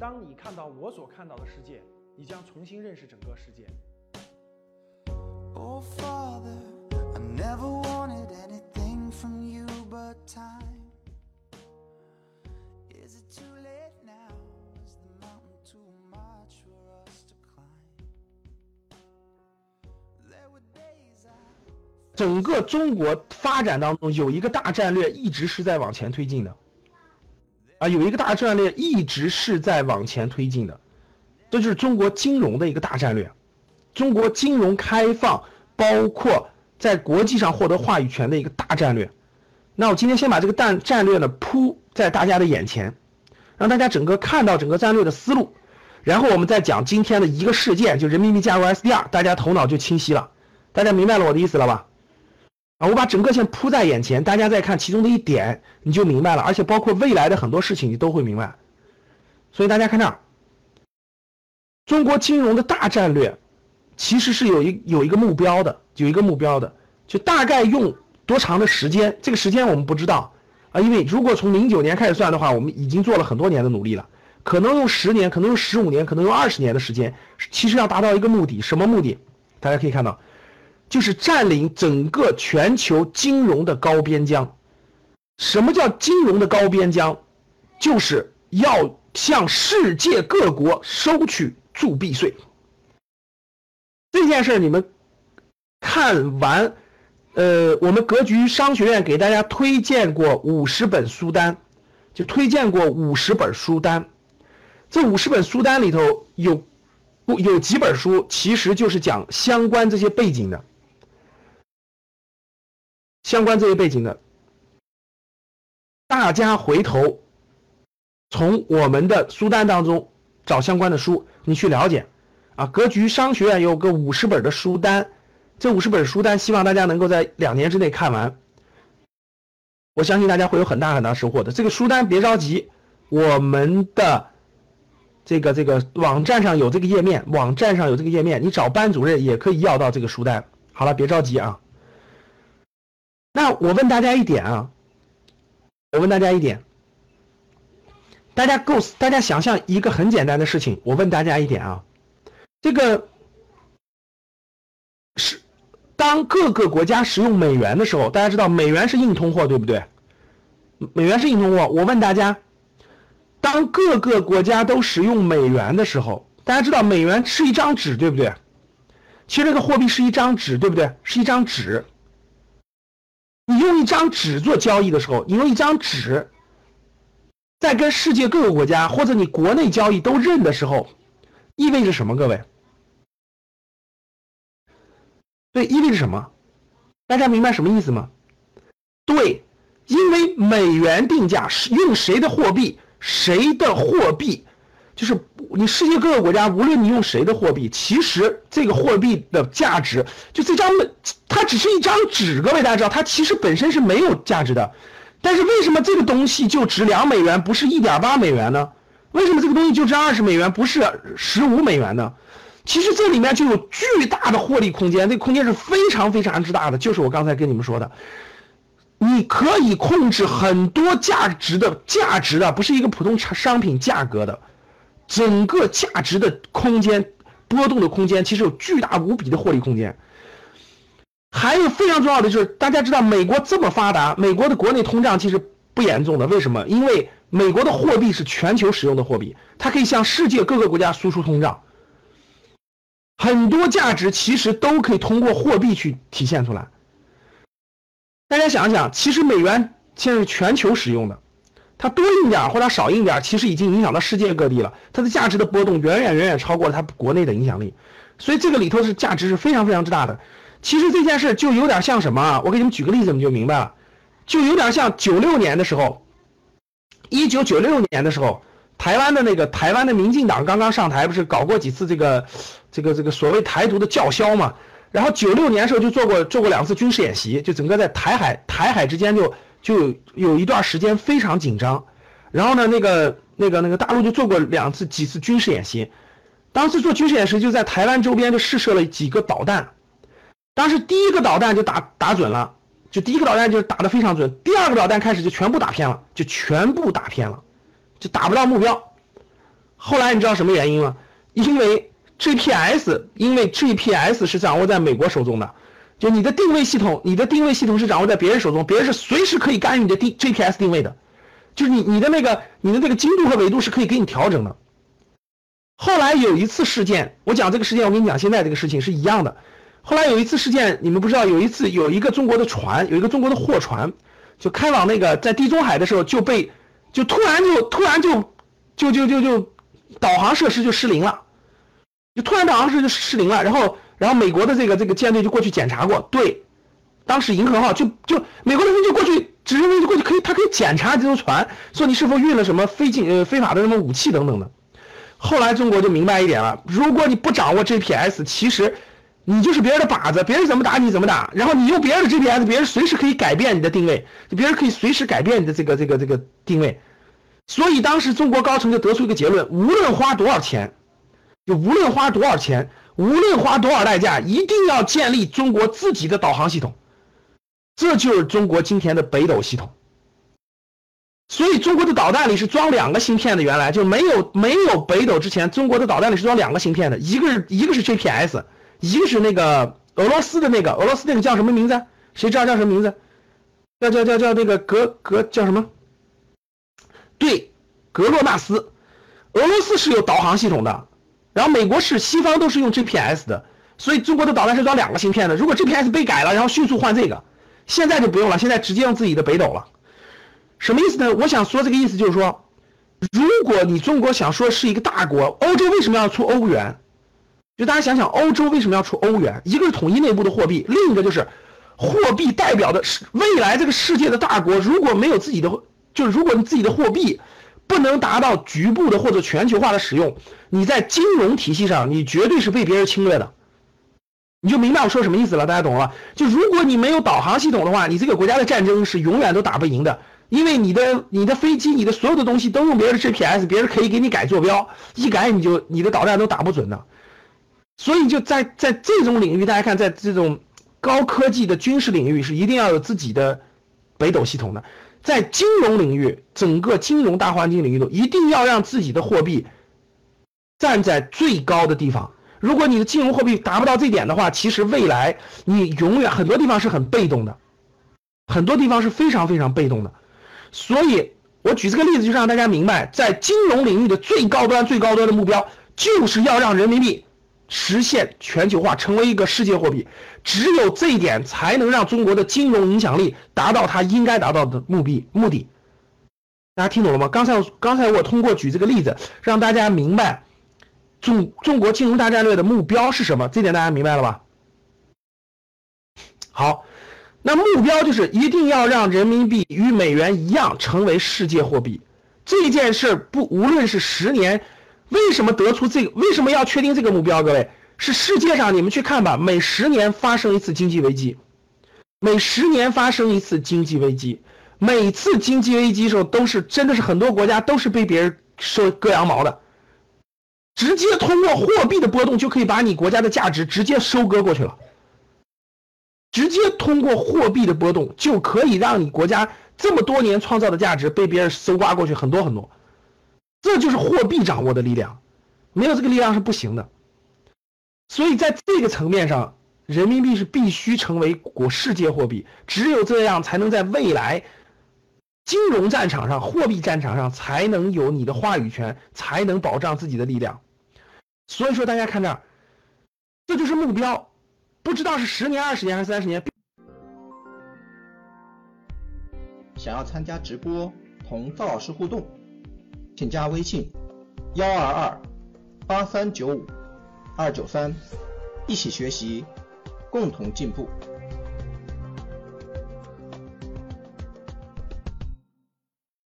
当你看到我所看到的世界，你将重新认识整个世界。Oh, Father, I never wanted anything from you but time. Is it too late now? Is the mountain too much for us to climb? There were days I 整个中国发展当中有一个大战略一直是在往前推进的，啊，有一个大战略一直是在往前推进的，这就是中国金融的一个大战略，中国金融开放，包括在国际上获得话语权的一个大战略。那我今天先把这个战战略呢铺在大家的眼前，让大家整个看到整个战略的思路，然后我们再讲今天的一个事件，就人民币加入 SDR，大家头脑就清晰了，大家明白了我的意思了吧？啊，我把整个线铺在眼前，大家再看其中的一点，你就明白了，而且包括未来的很多事情，你都会明白。所以大家看这儿，中国金融的大战略，其实是有一有一个目标的，有一个目标的，就大概用多长的时间，这个时间我们不知道啊，因为如果从零九年开始算的话，我们已经做了很多年的努力了，可能用十年，可能用十五年，可能用二十年的时间，其实要达到一个目的，什么目的？大家可以看到。就是占领整个全球金融的高边疆。什么叫金融的高边疆？就是要向世界各国收取铸币税。这件事你们看完，呃，我们格局商学院给大家推荐过五十本书单，就推荐过五十本书单。这五十本书单里头有有几本书，其实就是讲相关这些背景的。相关这些背景的，大家回头从我们的书单当中找相关的书，你去了解。啊，格局商学院有个五十本的书单，这五十本书单希望大家能够在两年之内看完。我相信大家会有很大很大收获的。这个书单别着急，我们的这个这个网站上有这个页面，网站上有这个页面，你找班主任也可以要到这个书单。好了，别着急啊。那我问大家一点啊，我问大家一点，大家构思，大家想象一个很简单的事情。我问大家一点啊，这个是当各个国家使用美元的时候，大家知道美元是硬通货，对不对？美元是硬通货。我问大家，当各个国家都使用美元的时候，大家知道美元是一张纸，对不对？其实这个货币是一张纸，对不对？是一张纸。你用一张纸做交易的时候，你用一张纸，在跟世界各个国家或者你国内交易都认的时候，意味着什么？各位，对，意味着什么？大家明白什么意思吗？对，因为美元定价是用谁的货币，谁的货币，就是你世界各个国家，无论你用谁的货币，其实这个货币的价值，就这张它只是一张纸，各位大家知道，它其实本身是没有价值的。但是为什么这个东西就值两美元，不是一点八美元呢？为什么这个东西就值二十美元，不是十五美元呢？其实这里面就有巨大的获利空间，这个空间是非常非常之大的。就是我刚才跟你们说的，你可以控制很多价值的价值的，不是一个普通商品价格的，整个价值的空间波动的空间，其实有巨大无比的获利空间。还有非常重要的就是，大家知道美国这么发达，美国的国内通胀其实不严重的，为什么？因为美国的货币是全球使用的货币，它可以向世界各个国家输出通胀。很多价值其实都可以通过货币去体现出来。大家想想，其实美元现在是全球使用的，它多印点或者少印点，其实已经影响到世界各地了。它的价值的波动远远远远超过了它国内的影响力，所以这个里头是价值是非常非常之大的。其实这件事就有点像什么啊？我给你们举个例子，你就明白了，就有点像九六年的时候，一九九六年的时候，台湾的那个台湾的民进党刚刚上台，不是搞过几次这个这个这个所谓台独的叫嚣嘛？然后九六年的时候就做过做过两次军事演习，就整个在台海台海之间就就有一段时间非常紧张。然后呢，那个那个那个大陆就做过两次几次军事演习，当时做军事演习就在台湾周边就试射了几个导弹。当时第一个导弹就打打准了，就第一个导弹就打得非常准，第二个导弹开始就全部打偏了，就全部打偏了，就打不到目标。后来你知道什么原因吗？因为 GPS，因为 GPS 是掌握在美国手中的，就你的定位系统，你的定位系统是掌握在别人手中，别人是随时可以干预你的定 GPS 定位的，就是你你的那个你的那个精度和维度是可以给你调整的。后来有一次事件，我讲这个事件，我跟你讲现在这个事情是一样的。后来有一次事件，你们不知道，有一次有一个中国的船，有一个中国的货船，就开往那个在地中海的时候就被，就突然就突然就就就就就导航设施就失灵了，就突然导航设施就失灵了，然后然后美国的这个这个舰队就过去检查过，对，当时银河号就就美国的人就过去，直升飞机过去可以，他可以检查这艘船，说你是否运了什么非禁呃非法的什么武器等等的。后来中国就明白一点了，如果你不掌握 GPS，其实你就是别人的靶子，别人怎么打你怎么打，然后你用别人的 GPS，别人随时可以改变你的定位，别人可以随时改变你的这个这个这个定位。所以当时中国高层就得出一个结论：无论花多少钱，就无论花多少钱，无论花多少代价，一定要建立中国自己的导航系统。这就是中国今天的北斗系统。所以中国的导弹里是装两个芯片的，原来就没有没有北斗之前，中国的导弹里是装两个芯片的，一个是一个是 GPS，一个是那个俄罗斯的那个俄罗斯那个叫什么名字？谁知道叫什么名字？叫叫叫叫那个格格叫什么？对，格洛纳斯。俄罗斯是有导航系统的，然后美国是西方都是用 GPS 的，所以中国的导弹是装两个芯片的。如果 GPS 被改了，然后迅速换这个，现在就不用了，现在直接用自己的北斗了。什么意思呢？我想说这个意思就是说，如果你中国想说是一个大国，欧洲为什么要出欧元？就大家想想，欧洲为什么要出欧元？一个是统一内部的货币，另一个就是货币代表的是未来这个世界的大国。如果没有自己的，就是如果你自己的货币不能达到局部的或者全球化的使用，你在金融体系上你绝对是被别人侵略的。你就明白我说什么意思了？大家懂了？就如果你没有导航系统的话，你这个国家的战争是永远都打不赢的。因为你的你的飞机，你的所有的东西都用别人的 GPS，别人可以给你改坐标，一改你就你的导弹都打不准的。所以就在在这种领域，大家看，在这种高科技的军事领域是一定要有自己的北斗系统的。在金融领域，整个金融大环境领域都一定要让自己的货币站在最高的地方。如果你的金融货币达不到这点的话，其实未来你永远很多地方是很被动的，很多地方是非常非常被动的。所以，我举这个例子，就是让大家明白，在金融领域的最高端、最高端的目标，就是要让人民币实现全球化，成为一个世界货币。只有这一点，才能让中国的金融影响力达到它应该达到的目的。目的，大家听懂了吗？刚才，刚才我通过举这个例子，让大家明白中中国金融大战略的目标是什么。这点大家明白了吧？好。那目标就是一定要让人民币与美元一样成为世界货币。这件事不，无论是十年，为什么得出这个？为什么要确定这个目标？各位，是世界上你们去看吧，每十年发生一次经济危机，每十年发生一次经济危机，每次经济危机时候都是真的是很多国家都是被别人收割羊毛的，直接通过货币的波动就可以把你国家的价值直接收割过去了。直接通过货币的波动就可以让你国家这么多年创造的价值被别人搜刮过去很多很多，这就是货币掌握的力量，没有这个力量是不行的。所以在这个层面上，人民币是必须成为国世界货币，只有这样才能在未来金融战场上、货币战场上才能有你的话语权，才能保障自己的力量。所以说，大家看这儿，这就是目标。不知道是十年、二十年还是三十年。想要参加直播同赵老师互动，请加微信幺二二八三九五二九三，一起学习，共同进步。